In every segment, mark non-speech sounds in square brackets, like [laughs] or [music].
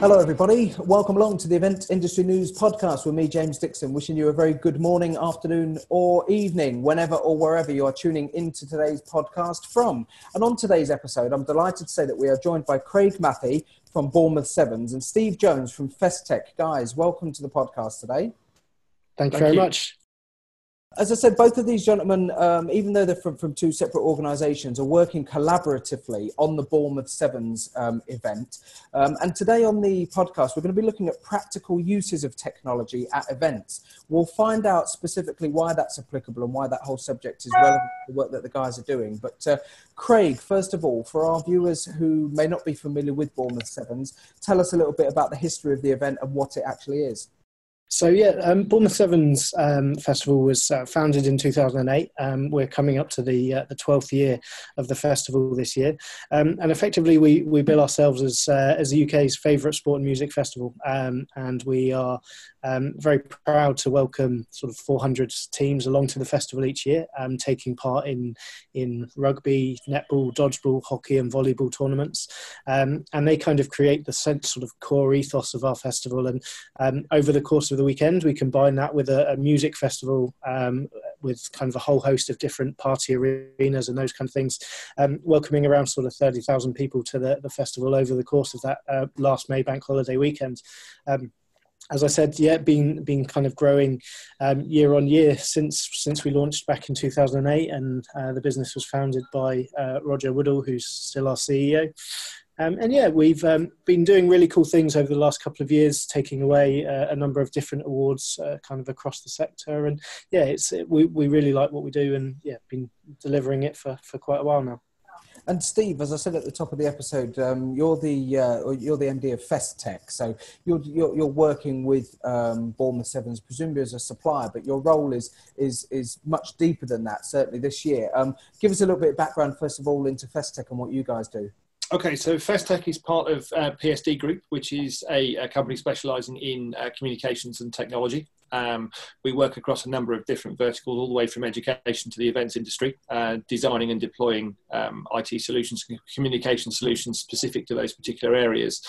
Hello, everybody. Welcome along to the Event Industry News podcast with me, James Dixon, wishing you a very good morning, afternoon, or evening, whenever or wherever you are tuning into today's podcast from. And on today's episode, I'm delighted to say that we are joined by Craig Mathie from Bournemouth Sevens and Steve Jones from Festech. Guys, welcome to the podcast today. Thank you Thank very you. much as I said, both of these gentlemen, um, even though they're from, from two separate organisations, are working collaboratively on the Bournemouth Sevens um, event. Um, and today on the podcast, we're going to be looking at practical uses of technology at events. We'll find out specifically why that's applicable and why that whole subject is relevant to the work that the guys are doing. But uh, Craig, first of all, for our viewers who may not be familiar with Bournemouth Sevens, tell us a little bit about the history of the event and what it actually is. So yeah, um, Bournemouth Sevens um, Festival was uh, founded in 2008. Um, we're coming up to the uh, the 12th year of the festival this year, um, and effectively we we bill ourselves as uh, as the UK's favourite sport and music festival, um, and we are um, very proud to welcome sort of 400 teams along to the festival each year, taking part in in rugby, netball, dodgeball, hockey, and volleyball tournaments. And they kind of create the sense, sort of core ethos of our festival. And over the course of the weekend, we combine that with a, a music festival um, with kind of a whole host of different party arenas and those kind of things, um, welcoming around sort of 30,000 people to the, the festival over the course of that uh, last May bank holiday weekend. Um, as I said, yeah, been been kind of growing um, year on year since since we launched back in 2008, and uh, the business was founded by uh, Roger Woodall, who's still our CEO. Um, and yeah, we've um, been doing really cool things over the last couple of years, taking away uh, a number of different awards, uh, kind of across the sector. And yeah, it's we we really like what we do, and yeah, been delivering it for for quite a while now. And Steve, as I said at the top of the episode, um, you're the uh, you're the MD of Festech, so you're you're, you're working with um, Bournemouth Sevens, presumably as a supplier, but your role is is is much deeper than that. Certainly this year. Um, give us a little bit of background, first of all, into Festech and what you guys do. Okay, so Festech is part of uh, PSD Group, which is a, a company specialising in uh, communications and technology. Um, we work across a number of different verticals, all the way from education to the events industry, uh, designing and deploying um, IT solutions, communication solutions specific to those particular areas.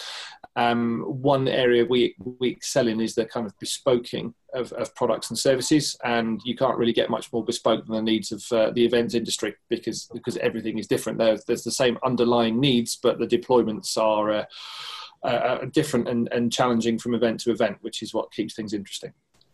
Um, one area we, we excel in is the kind of bespoking of, of, products and services, and you can't really get much more bespoke than the needs of uh, the events industry because because everything is different. There's, there's the same underlying needs, but the deployments are. Uh, uh, different and, and challenging from event to event, which is what keeps things interesting.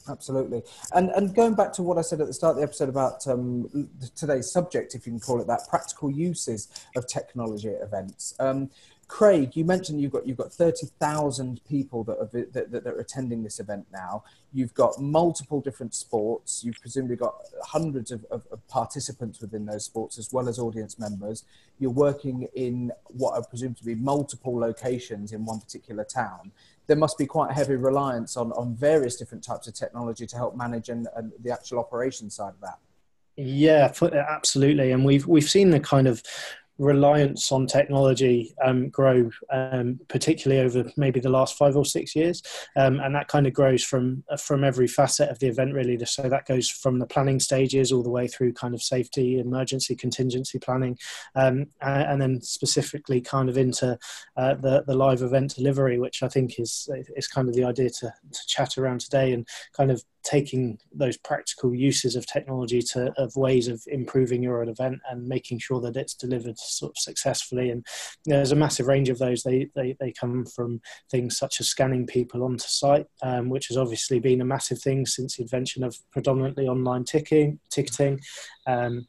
Absolutely. And and going back to what I said at the start of the episode about um, today's subject, if you can call it that, practical uses of technology at events. Um, Craig, you mentioned you've got you've got thirty thousand people that are that, that, are attending this event now. You've got multiple different sports. You've presumably got hundreds of, of, of, participants within those sports as well as audience members. You're working in what are presumed to be multiple locations in one particular town there must be quite a heavy reliance on, on various different types of technology to help manage and, and the actual operation side of that. Yeah, absolutely. And we've we've seen the kind of reliance on technology um, grow, um, particularly over maybe the last five or six years, um, and that kind of grows from from every facet of the event really. So that goes from the planning stages all the way through kind of safety, emergency, contingency planning, um, and, and, then specifically kind of into uh, the the live event delivery, which I think is is kind of the idea to to chat around today and kind of taking those practical uses of technology to of ways of improving your event and making sure that it's delivered sort of successfully. And there's a massive range of those. They, they they come from things such as scanning people onto site um, which has obviously been a massive thing since the invention of predominantly online ticketing ticketing um,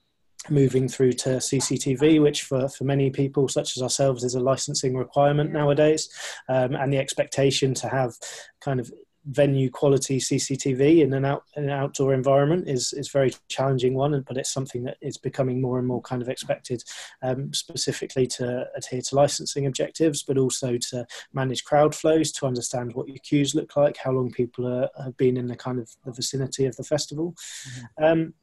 moving through to CCTV, which for, for many people, such as ourselves, is a licensing requirement nowadays, um, and the expectation to have kind of venue quality CCTV in an out in an outdoor environment is is very challenging one, but it's something that is becoming more and more kind of expected, um, specifically to adhere to licensing objectives, but also to manage crowd flows, to understand what your queues look like, how long people are, have been in the kind of the vicinity of the festival. Mm-hmm. Um,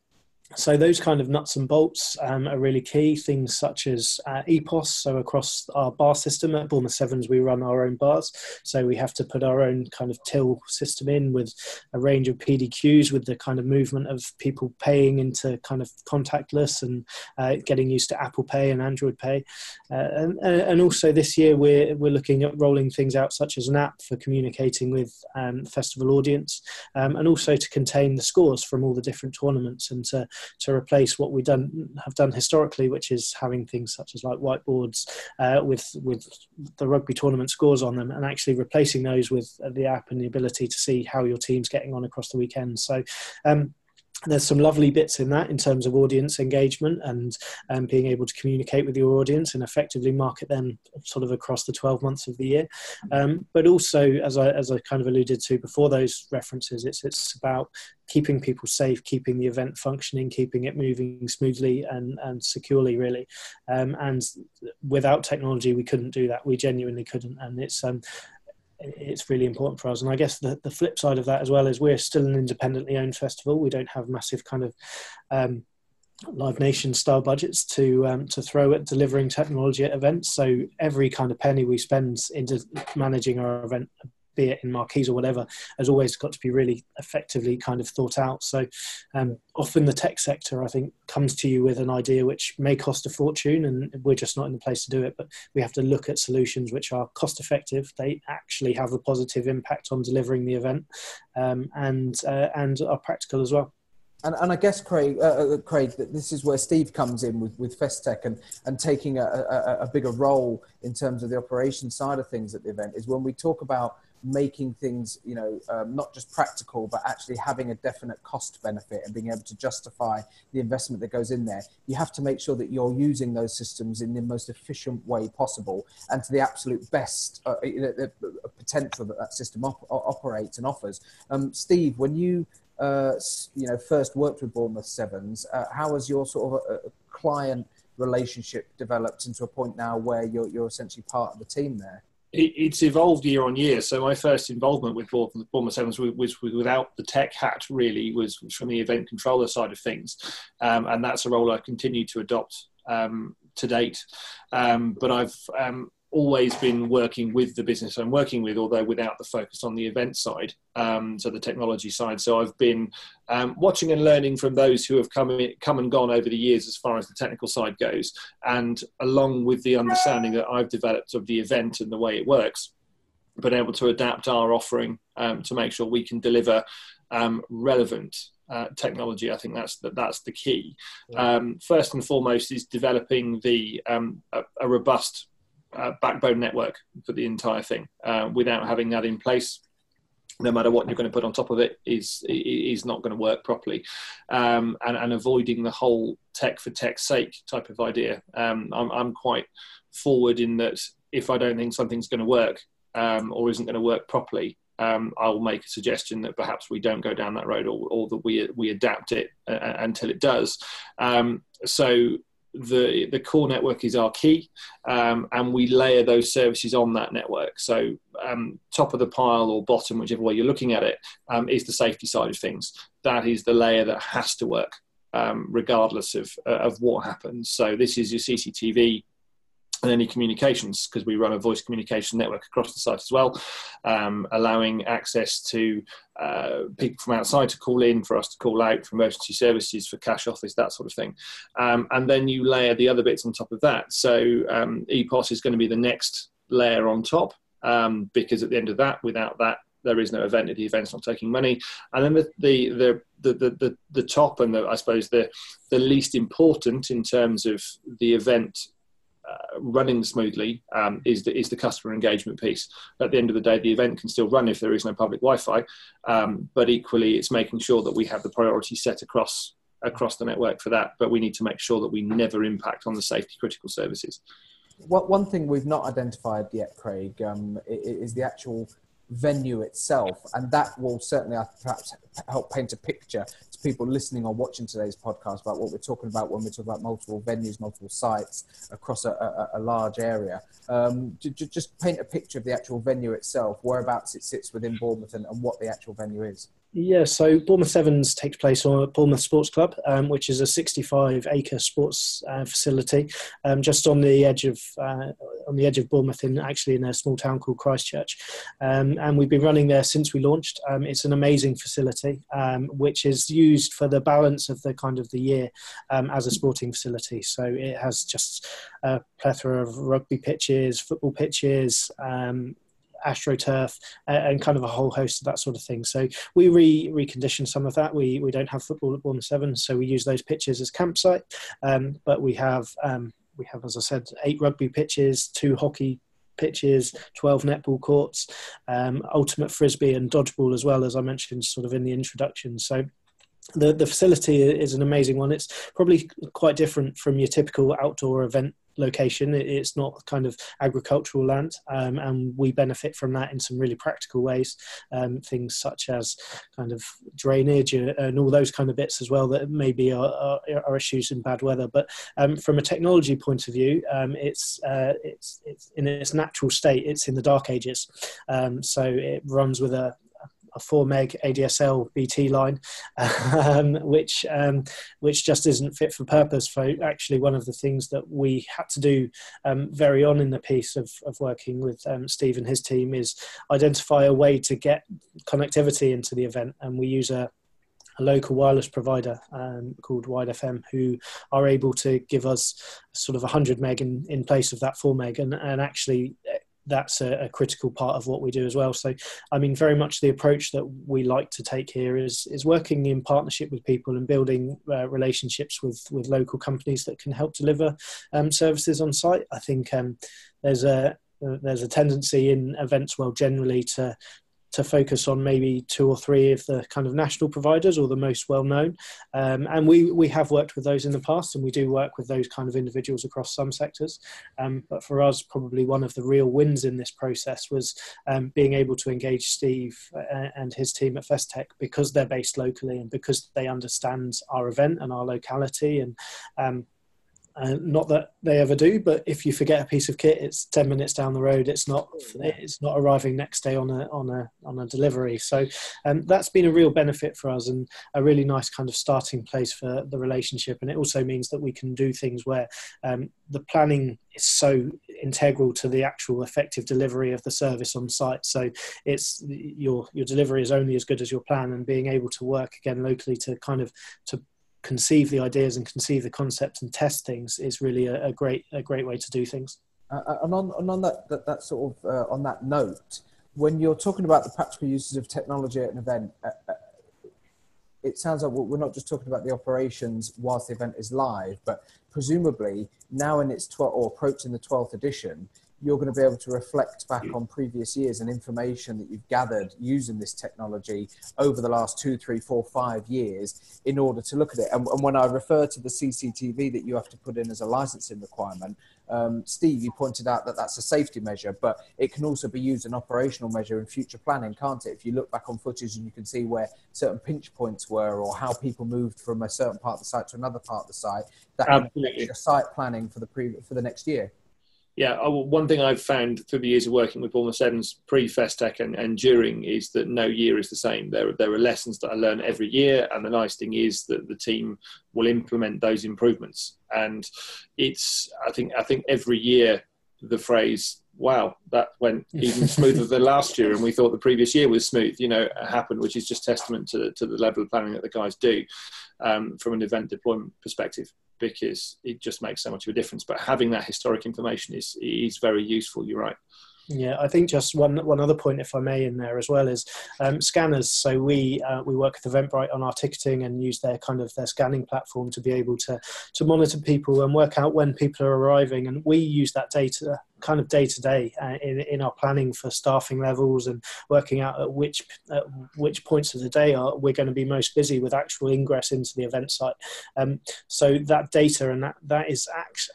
so those kind of nuts and bolts um, are really key. Things such as uh, EPOS. So across our bar system at Bournemouth Sevens, we run our own bars. So we have to put our own kind of till system in with a range of PDQs, with the kind of movement of people paying into kind of contactless and uh, getting used to Apple Pay and Android Pay. Uh, and, and, also this year we're we're looking at rolling things out such as an app for communicating with um, festival audience, um, and also to contain the scores from all the different tournaments and to to replace what we done have done historically, which is having things such as like whiteboards uh, with with the rugby tournament scores on them, and actually replacing those with the app and the ability to see how your team's getting on across the weekend. So. Um, there's some lovely bits in that in terms of audience engagement and um, being able to communicate with your audience and effectively market them sort of across the 12 months of the year. Um, but also, as I, as I kind of alluded to before those references, it's, it's about keeping people safe, keeping the event functioning, keeping it moving smoothly and, and securely, really. Um, and without technology, we couldn't do that. We genuinely couldn't. And it's um, it's really important for us. And I guess the, the flip side of that as well is we're still an independently owned festival. We don't have massive kind of um, Live Nation style budgets to um, to throw at delivering technology at events. So every kind of penny we spend into managing our event be it in marquees or whatever, has always got to be really effectively kind of thought out. So um, often the tech sector, I think, comes to you with an idea which may cost a fortune, and we're just not in the place to do it. But we have to look at solutions which are cost effective. They actually have a positive impact on delivering the event, um, and uh, and are practical as well. And, and I guess Craig, uh, uh Craig, this is where Steve comes in with, with Festech and, and taking a, a, a bigger role in terms of the operation side of things at the event. Is when we talk about making things, you know, um, not just practical, but actually having a definite cost benefit and being able to justify the investment that goes in there, you have to make sure that you're using those systems in the most efficient way possible and to the absolute best uh, you know, the, potential that that system op- operates and offers. Um, Steve, when you uh, you know first worked with Bournemouth Sevens, uh, how has your sort of uh, client relationship developed into a point now where you're, you're essentially part of the team there? It, it's evolved year on year. So my first involvement with Bournemouth Sevens was, without the tech hat. Really, was, from the event controller side of things, um, and that's a role I continue to adopt um, to date. Um, but I've um, always been working with the business I'm working with, although without the focus on the event side, um, so the technology side. So I've been um, watching and learning from those who have come in, come and gone over the years as far as the technical side goes, and along with the understanding that I've developed of the event and the way it works, been able to adapt our offering um, to make sure we can deliver um, relevant uh, technology. I think that's the, that's the key. Um, first and foremost is developing the um, a, a, robust uh, backbone network for the entire thing. Uh, without having that in place, no matter what you're going to put on top of it, is is not going to work properly. Um, and, and avoiding the whole tech for tech's sake type of idea. Um, I'm, I'm quite forward in that if I don't think something's going to work um, or isn't going to work properly, um, I'll make a suggestion that perhaps we don't go down that road or, or that we we adapt it uh, until it does. Um, so the the core network is our key, um, and we layer those services on that network. So um, top of the pile or bottom, whichever way you're looking at it, um, is the safety side of things. That is the layer that has to work, um, regardless of uh, of what happens. So this is your CCTV and any communications because we run a voice communication network across the site as well, um, allowing access to uh, people from outside to call in for us to call out for emergency services, for cash office, that sort of thing. Um, and then you layer the other bits on top of that. So um, EPOS is going to be the next layer on top um, because at the end of that, without that, there is no event if the event's not taking money. And then the the the the the, the top and the, I suppose the the least important in terms of the event uh, running smoothly um, is the is the customer engagement piece. At the end of the day, the event can still run if there is no public Wi-Fi, um, but equally, it's making sure that we have the priority set across across the network for that. But we need to make sure that we never impact on the safety critical services. What one thing we've not identified yet, Craig, um, is the actual venue itself, and that will certainly perhaps help paint a picture to people listening or watching today's podcast about what we're talking about when we talk about multiple venues, multiple sites across a, a, a large area. Um, just paint a picture of the actual venue itself, whereabouts it sits within Bournemouth, and, and what the actual venue is. Yeah, so Bournemouth Sevens takes place on Bournemouth Sports Club, um, which is a 65-acre sports uh, facility, um, just on the edge of uh, on the edge of Bournemouth, in actually in a small town called Christchurch, um, and we've been running there since we launched. Um, it's an amazing facility, um, which is used for the balance of the kind of the year um, as a sporting facility. So it has just a plethora of rugby pitches, football pitches astroturf and kind of a whole host of that sort of thing. So we re reconditioned some of that. We we don't have football at Bournemouth Seven, so we use those pitches as campsite. Um, but we have um, we have, as I said, eight rugby pitches, two hockey pitches, 12 netball courts, um, ultimate frisbee and dodgeball as well, as I mentioned sort of in the introduction. So the, the facility is an amazing one. It's probably quite different from your typical outdoor event location. It's not kind of agricultural land, um, and we benefit from that in some really practical ways. Um, things such as kind of drainage and all those kind of bits as well that maybe are, are, are issues in bad weather. But um, from a technology point of view, um, it's uh, it's it's in its natural state. It's in the dark ages, um, so it runs with a a 4 meg ADSL BT line, um, which um, which just isn't fit for purpose. For actually, one of the things that we had to do um, very on in the piece of, of working with um, Steve and his team is identify a way to get connectivity into the event, and we use a a local wireless provider um, called Wide FM who are able to give us sort of 100 meg in, in place of that 4 meg and, and actually that's a, a, critical part of what we do as well. So, I mean, very much the approach that we like to take here is is working in partnership with people and building uh, relationships with with local companies that can help deliver um, services on site. I think um, there's a there's a tendency in events world generally to to focus on maybe two or three of the kind of national providers or the most well known. Um, and we, we have worked with those in the past and we do work with those kind of individuals across some sectors. Um, but for us, probably one of the real wins in this process was um, being able to engage Steve uh, and his team at Festech because they're based locally and because they understand our event and our locality and um, uh, not that they ever do, but if you forget a piece of kit, it's ten minutes down the road. It's not it's not arriving next day on a on a on a delivery. So um, that's been a real benefit for us and a really nice kind of starting place for the relationship. And it also means that we can do things where um, the planning is so integral to the actual effective delivery of the service on site. So it's your your delivery is only as good as your plan, and being able to work again locally to kind of to conceive the ideas and conceive the concepts and test things is really a, a great a great way to do things. Uh, uh, and on and on that, that, that sort of uh, on that note, when you're talking about the practical uses of technology at an event, uh, uh it sounds like we're not just talking about the operations whilst the event is live, but presumably now in its 12 or approaching the 12th edition, you're going to be able to reflect back on previous years and information that you've gathered using this technology over the last two, three, four, five years in order to look at it. And, and when I refer to the CCTV that you have to put in as a licensing requirement, um, Steve, you pointed out that that's a safety measure, but it can also be used an operational measure in future planning, can't it? If you look back on footage and you can see where certain pinch points were or how people moved from a certain part of the site to another part of the site, that can affect site planning for the pre- for the next year yeah, one thing I've found through the years of working with Bournemouth Sevens pre-Festech and, and during is that no year is the same. There, there are lessons that I learn every year, and the nice thing is that the team will implement those improvements. And it's, I think, I think every year the phrase wow, that went even smoother than last year, and we thought the previous year was smooth, you know, happened, which is just testament to, to the level of planning that the guys do um, from an event deployment perspective, because it just makes so much of a difference. But having that historic information is is very useful. You're right. Yeah, I think just one one other point, if I may, in there as well is um, scanners. So we uh, we work with Eventbrite on our ticketing and use their kind of their scanning platform to be able to to monitor people and work out when people are arriving, and we use that data kind of day to day in in our planning for staffing levels and working out at which at which points of the day are we're going to be most busy with actual ingress into the event site. Um, so that data and that that is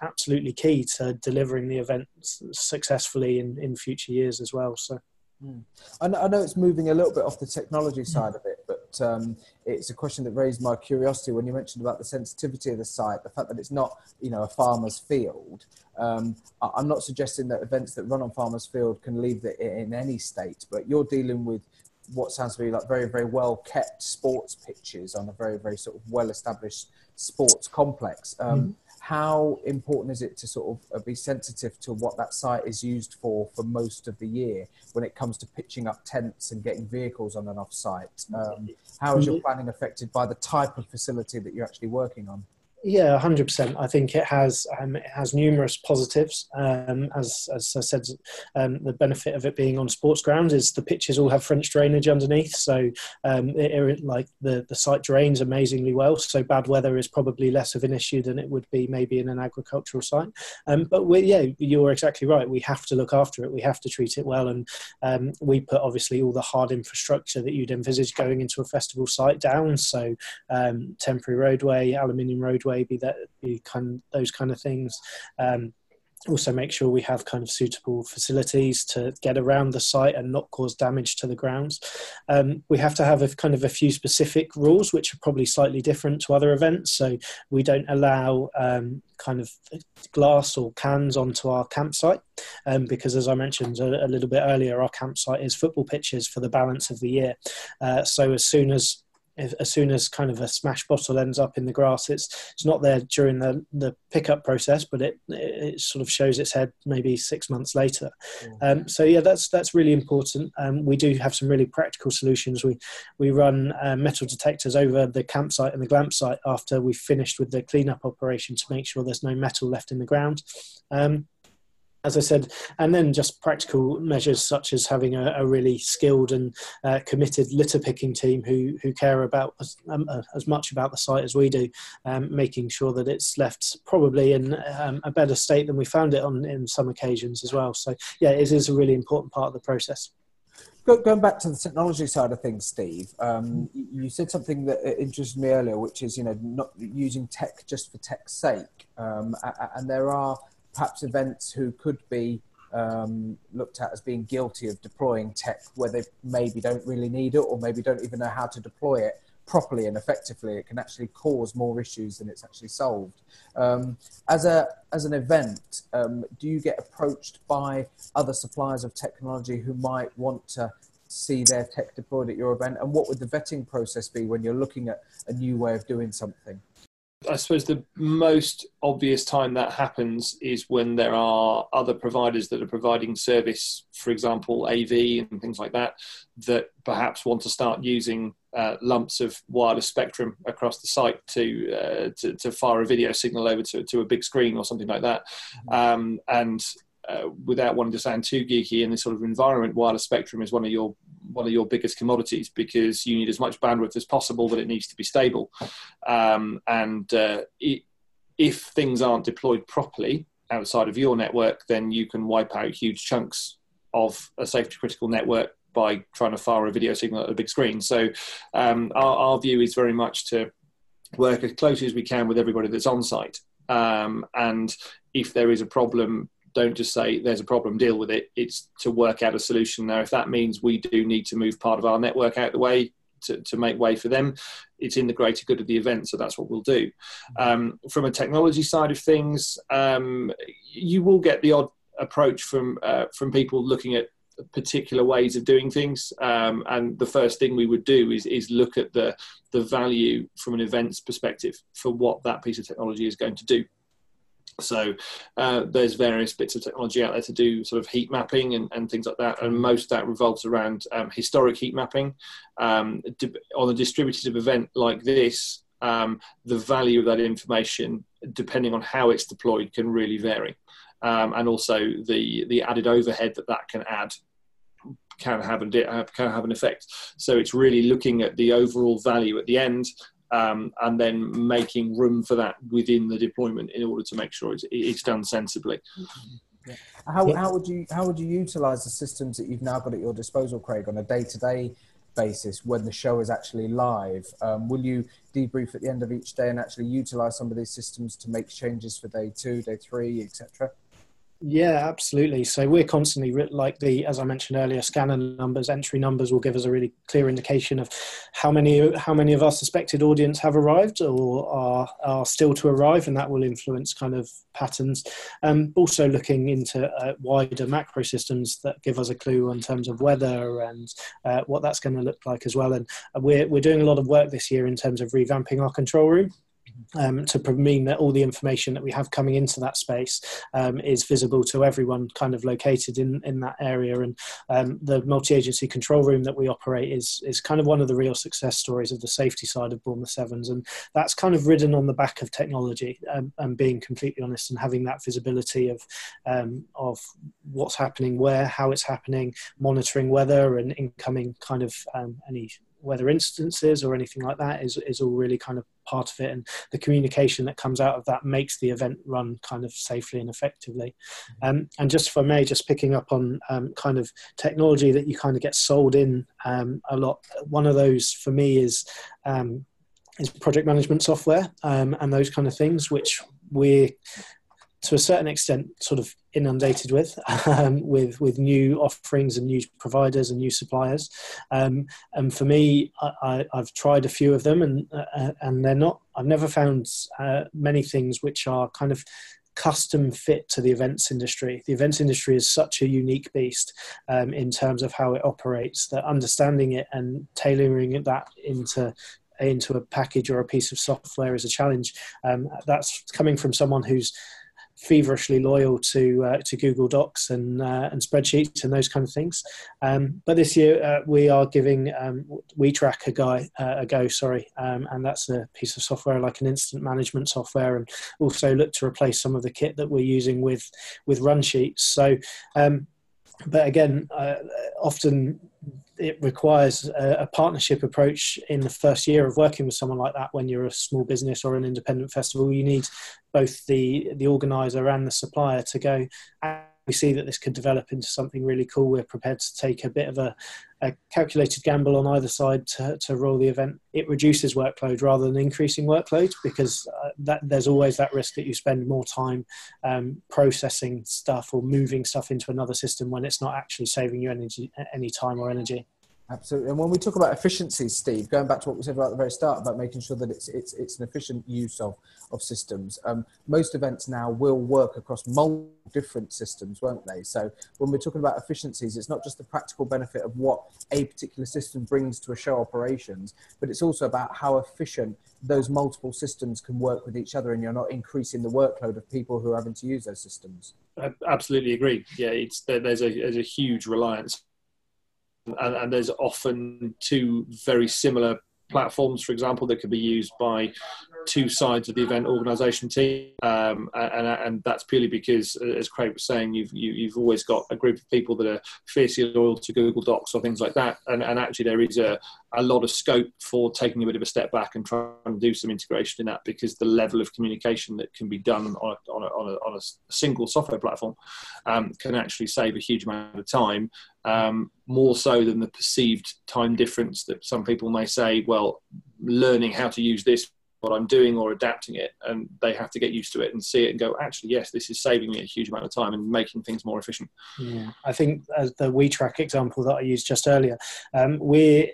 absolutely key to delivering the event successfully in in future years as well. So. Mm. Know, I know it's moving a little bit off the technology side of it, but um, it's a question that raised my curiosity when you mentioned about the sensitivity of the site, the fact that it's not, you know, a farmer's field. Um, I'm not suggesting that events that run on farmer's field can leave it in any state, but you're dealing with what sounds to be like very very well kept sports pitches on a very very sort of well established sports complex. Um, mm-hmm. How important is it to sort of uh, be sensitive to what that site is used for for most of the year when it comes to pitching up tents and getting vehicles on and off site? Um, how is your mm-hmm. planning affected by the type of facility that you're actually working on? Yeah, hundred percent. I think it has um, it has numerous positives. Um, as as I said, um, the benefit of it being on sports grounds is the pitches all have French drainage underneath, so um, it, like the the site drains amazingly well. So bad weather is probably less of an issue than it would be maybe in an agricultural site. Um, but we, yeah, you're exactly right. We have to look after it. We have to treat it well, and um, we put obviously all the hard infrastructure that you'd envisage going into a festival site down. So temporary roadway, aluminium roadway maybe that be kind those kind of things. Um, also make sure we have kind of suitable facilities to get around the site and not cause damage to the grounds. Um, we have to have a kind of a few specific rules which are probably slightly different to other events. So we don't allow um, kind of glass or cans onto our campsite um, because as I mentioned a, a, little bit earlier, our campsite is football pitches for the balance of the year. Uh, so as soon as if, as soon as kind of a smash bottle ends up in the grass, it's it's not there during the, the pickup process, but it it sort of shows its head maybe six months later. Mm. Um, so yeah, that's that's really important. Um, we do have some really practical solutions. We we run uh, metal detectors over the campsite and the glamp site after we've finished with the cleanup operation to make sure there's no metal left in the ground. Um, as I said, and then just practical measures such as having a, a really skilled and uh, committed litter picking team who who care about as, um, uh, as much about the site as we do, um, making sure that it's left probably in um, a better state than we found it on in some occasions as well. So yeah, it is a really important part of the process. Going back to the technology side of things, Steve, um, you said something that interested me earlier, which is you know not using tech just for tech's sake, um, and there are perhaps events who could be um, looked at as being guilty of deploying tech where they maybe don't really need it or maybe don't even know how to deploy it properly and effectively. It can actually cause more issues than it's actually solved. Um, as a as an event, um, do you get approached by other suppliers of technology who might want to see their tech deployed at your event? And what would the vetting process be when you're looking at a new way of doing something? I suppose the most obvious time that happens is when there are other providers that are providing service, for example, AV and things like that, that perhaps want to start using uh, lumps of wireless spectrum across the site to, uh, to, to fire a video signal over to, to a big screen or something like that. Mm-hmm. Um, and uh, without wanting to sound too geeky in this sort of environment, wireless spectrum is one of your one of your biggest commodities because you need as much bandwidth as possible, but it needs to be stable. Um, and uh, it, if things aren't deployed properly outside of your network, then you can wipe out huge chunks of a safety critical network by trying to fire a video signal at a big screen. So um, our, our, view is very much to work as closely as we can with everybody that's on site. Um, and if there is a problem, don't just say there's a problem, deal with it. It's to work out a solution. Now, if that means we do need to move part of our network out the way to, to make way for them, it's in the greater good of the event. So that's what we'll do. Um, from a technology side of things, um, you will get the odd approach from uh, from people looking at particular ways of doing things. Um, and the first thing we would do is, is look at the, the value from an events perspective for what that piece of technology is going to do. So uh, there's various bits of technology out there to do sort of heat mapping and, and things like that, and most of that revolves around um, historic heat mapping. Um, on a distributed event like this, um, the value of that information, depending on how it's deployed, can really vary, um, and also the the added overhead that that can add can have an can have an effect. So it's really looking at the overall value at the end um, and then making room for that within the deployment in order to make sure it's, it's done sensibly. Yeah. How, how would you how would you utilize the systems that you've now got at your disposal, Craig, on a day to day basis when the show is actually live? Um, will you debrief at the end of each day and actually utilize some of these systems to make changes for day two, day three, etc.? Yeah, absolutely. So we're constantly like the, as I mentioned earlier, scanner numbers, entry numbers will give us a really clear indication of how many how many of our suspected audience have arrived or are are still to arrive, and that will influence kind of patterns. Um, also looking into uh, wider macro systems that give us a clue in terms of weather and uh, what that's going to look like as well. And we're we're doing a lot of work this year in terms of revamping our control room um, to mean that all the information that we have coming into that space um, is visible to everyone kind of located in, in that area. And um, the multi-agency control room that we operate is, is kind of one of the real success stories of the safety side of Bournemouth Sevens. And that's kind of ridden on the back of technology um, and being completely honest and having that visibility of, um, of what's happening where, how it's happening, monitoring weather and incoming kind of um, any weather instances or anything like that is, is all really kind of part of it. And the communication that comes out of that makes the event run kind of safely and effectively. Mm-hmm. um, and just if i may just picking up on um, kind of technology that you kind of get sold in um, a lot. One of those for me is um, is project management software um, and those kind of things which we're to a certain extent sort of inundated with [laughs] um, with with new offerings and new providers and new suppliers um, and for me I, have tried a few of them and uh, and they're not I've never found uh, many things which are kind of custom fit to the events industry. The events industry is such a unique beast um, in terms of how it operates that understanding it and tailoring that into into a package or a piece of software is a challenge. Um, that's coming from someone who's feverishly loyal to uh, to Google Docs and uh, and spreadsheets and those kind of things. Um, but this year uh, we are giving um, WeTrack a guy uh, a go. Sorry, um, and that's a piece of software like an instant management software, and also look to replace some of the kit that we're using with with run sheets. So. Um, but again, uh, often it requires a, a, partnership approach in the first year of working with someone like that when you're a small business or an independent festival. You need both the the organizer and the supplier to go we see that this could develop into something really cool, we're prepared to take a bit of a, a, calculated gamble on either side to, to roll the event. It reduces workload rather than increasing workload because uh, that, there's always that risk that you spend more time um, processing stuff or moving stuff into another system when it's not actually saving you energy, any time or energy. Absolutely. And when we talk about efficiency, Steve, going back to what we said about the very start about making sure that it's it's it's an efficient use of of systems. Um, most events now will work across multiple different systems, won't they? So when we're talking about efficiencies, it's not just the practical benefit of what a particular system brings to a show operations, but it's also about how efficient those multiple systems can work with each other, and you're not increasing the workload of people who are having to use those systems. I absolutely agree. Yeah, it's there's a there's a huge reliance and, and there's often two very similar platforms, for example, that could be used by two sides of the event organisation team, um, and, and that's purely because, as Craig was saying, you've you, have you have always got a group of people that are fiercely loyal to Google Docs or things like that, and, and actually there is a, a lot of scope for taking a bit of a step back and trying to do some integration in that because the level of communication that can be done on a, on a, on a, on a single software platform um, can actually save a huge amount of time um, more so than the perceived time difference that some people may say, well, learning how to use this what I'm doing or adapting it, and they have to get used to it and see it and go, actually, yes, this is saving me a huge amount of time and making things more efficient. Yeah, I think as the WeTrack example that I used just earlier, um, we're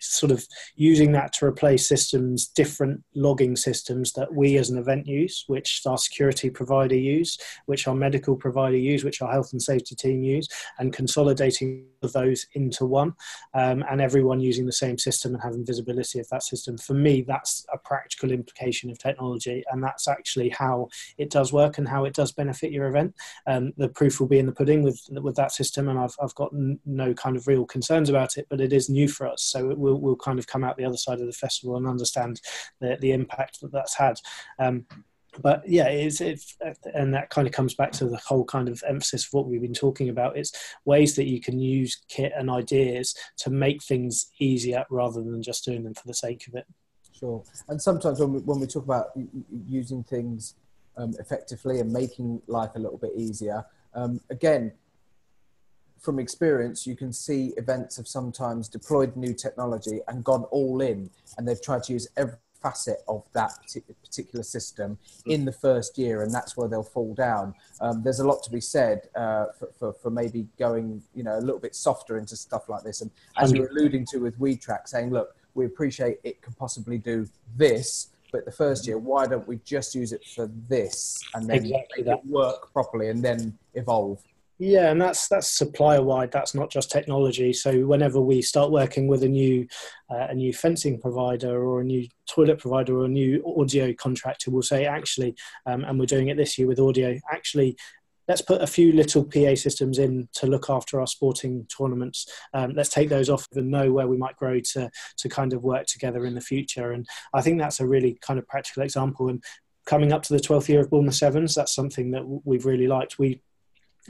sort of using that to replace systems, different logging systems that we as an event use, which our security provider use, which our medical provider use, which our health and safety team use, and consolidating those into one, um, and everyone using the same system and having visibility of that system. For me, that's a practical implication of technology, and that's actually how it does work and how it does benefit your event. Um, the proof will be in the pudding with with that system, and I've I've got no kind of real concerns about it, but it is new for us, so we'll, we'll kind of come out the other side of the festival and understand the, the impact that that's had. Um, but yeah, it's, it's and that kind of comes back to the whole kind of emphasis of what we've been talking about. It's ways that you can use kit and ideas to make things easier rather than just doing them for the sake of it. Sure. And sometimes when we, when we talk about using things um, effectively and making life a little bit easier, um, again, from experience, you can see events have sometimes deployed new technology and gone all in, and they've tried to use every facet of that particular system in the first year, and that's where they'll fall down. Um, there's a lot to be said uh, for, for, for, maybe going, you know, a little bit softer into stuff like this. And as you're alluding to with WeTrack, saying, look, we appreciate it can possibly do this, but the first year, why don't we just use it for this and then exactly make that. it work properly and then evolve? Yeah, and that's that's supplier wide. That's not just technology. So whenever we start working with a new uh, a new fencing provider or a new toilet provider or a new audio contractor, we'll say actually, um, and we're doing it this year with audio. Actually, let's put a few little PA systems in to look after our sporting tournaments. Um, let's take those off and know where we might grow to to kind of work together in the future. And I think that's a really kind of practical example. And coming up to the 12th year of Bournemouth Sevens, that's something that we've really liked. We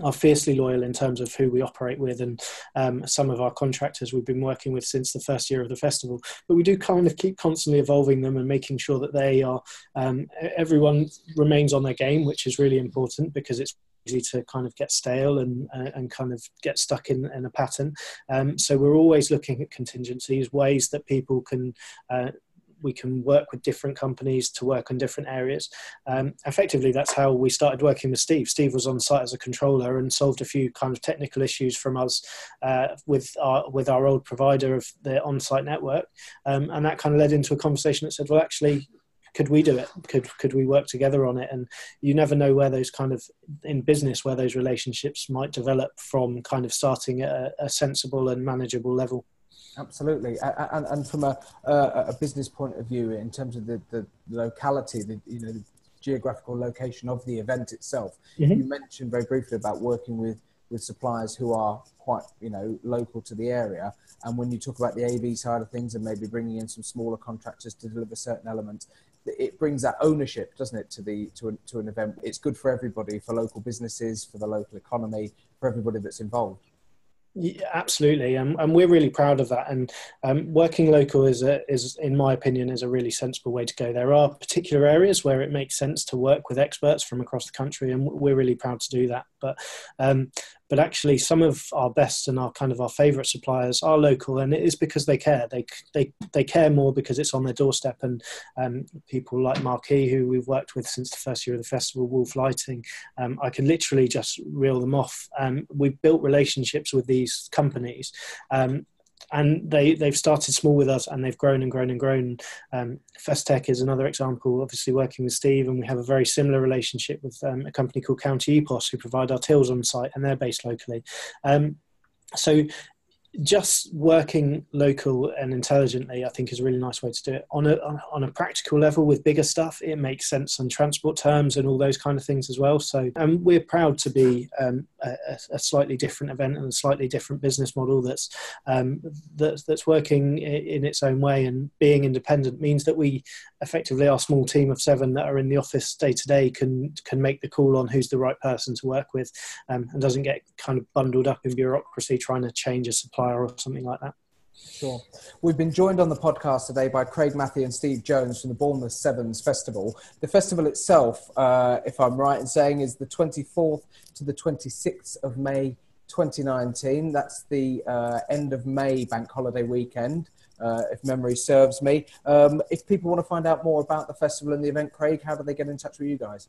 are fiercely loyal in terms of who we operate with and um, some of our contractors we've been working with since the first year of the festival. But we do kind of keep constantly evolving them and making sure that they are um, everyone remains on their game which is really important because it's easy to kind of get stale and uh, and kind of get stuck in, in a pattern. Um, so we're always looking at contingencies ways that people can uh, we can work with different companies to work on different areas. Um, effectively, that's how we started working with Steve. Steve was on site as a controller and solved a few kind of technical issues from us uh, with our with our old provider of the on-site network, um, and that kind of led into a conversation that said, well, actually, could we do it could could we work together on it and you never know where those kind of in business where those relationships might develop from kind of starting at a, a sensible and manageable level Absolutely, and, and from a, a business point of view, in terms of the, the locality, the you know the geographical location of the event itself, mm-hmm. you mentioned very briefly about working with with suppliers who are quite you know local to the area. And when you talk about the AV side of things and maybe bringing in some smaller contractors to deliver certain elements, it brings that ownership, doesn't it, to the to, a, to an event? It's good for everybody, for local businesses, for the local economy, for everybody that's involved. Yeah, absolutely, and, and we're really proud of that. And um, working local is, a, is, in my opinion, is a really sensible way to go. There are particular areas where it makes sense to work with experts from across the country, and we're really proud to do that. But um, but actually some of our best and our kind of our favorite suppliers are local and it is because they care. They they, they care more because it's on their doorstep and um, people like marquee who we've worked with since the first year of the festival wolf lighting um, i can literally just reel them off. Um, we've built relationships with these companies um, and they they've started small with us and they've grown and grown and grown. Um, Festech is another example. Obviously, working with Steve, and we have a very similar relationship with um, a company called County Epos, who provide our tills on site, and they're based locally. Um, so just working local and intelligently, I think, is a really nice way to do it. On a on a practical level, with bigger stuff, it makes sense on transport terms and all those kind of things as well. So, um, we're proud to be um, a, a, slightly different event and a slightly different business model that's um, that's that's working in its own way and being independent means that we effectively our small team of seven that are in the office day to day can can make the call on who's the right person to work with um, and doesn't get kind of bundled up in bureaucracy trying to change a supplier or something like that. Sure. We've been joined on the podcast today by Craig Mathie and Steve Jones from the Bournemouth Sevens Festival. The festival itself, uh, if I'm right in saying, is the 24th to the 26th of May 2019. That's the uh, end of May bank holiday weekend. Uh, if memory serves me. Um, if people want to find out more about the festival and the event, Craig, how do they get in touch with you guys?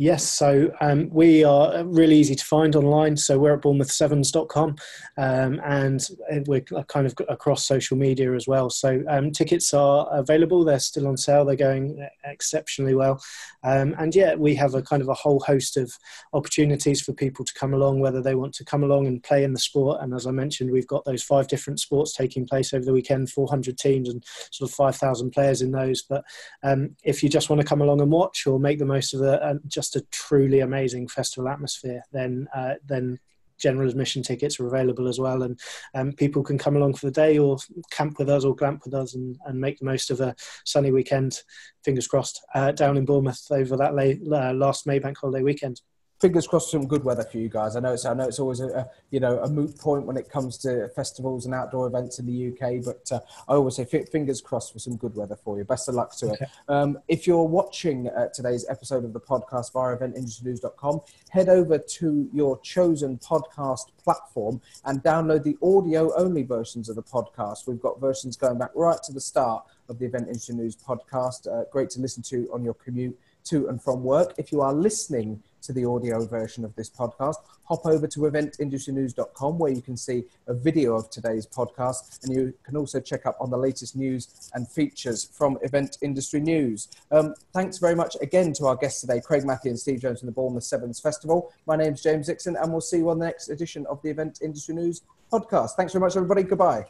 Yes, so um, we are really easy to find online. So we're at bournemouth7s.com um, and we're kind of across social media as well. So um, tickets are available, they're still on sale, they're going exceptionally well. Um, and yeah, we have a kind of a whole host of opportunities for people to come along, whether they want to come along and play in the sport. And as I mentioned, we've got those five different sports taking place over the weekend 400 teams and sort of 5,000 players in those. But um, if you just want to come along and watch or make the most of just a truly amazing festival atmosphere, then uh, then general admission tickets are available as well, and um, people can come along for the day or camp with us or glamp with us and, and make the most of a sunny weekend. Fingers crossed uh, down in Bournemouth over that late, uh, last May bank holiday weekend fingers crossed for some good weather for you guys. I know it's I know it's always a, a, you know a moot point when it comes to festivals and outdoor events in the UK, but uh, I always say fingers crossed for some good weather for you. Best of luck to okay. it. Um, if you're watching uh, today's episode of the podcast via eventindustrynews.com, head over to your chosen podcast platform and download the audio only versions of the podcast. We've got versions going back right to the start of the Event Industry News podcast. Uh, great to listen to on your commute to and from work. If you are listening to the audio version of this podcast, hop over to eventindustrynews.com where you can see a video of today's podcast and you can also check up on the latest news and features from Event Industry News. Um, thanks very much again to our guests today, Craig Mathie and Steve Jones from the Bournemouth Sevens Festival. My name's James Dixon and we'll see you on the next edition of the Event Industry News podcast. Thanks very much, everybody. Goodbye.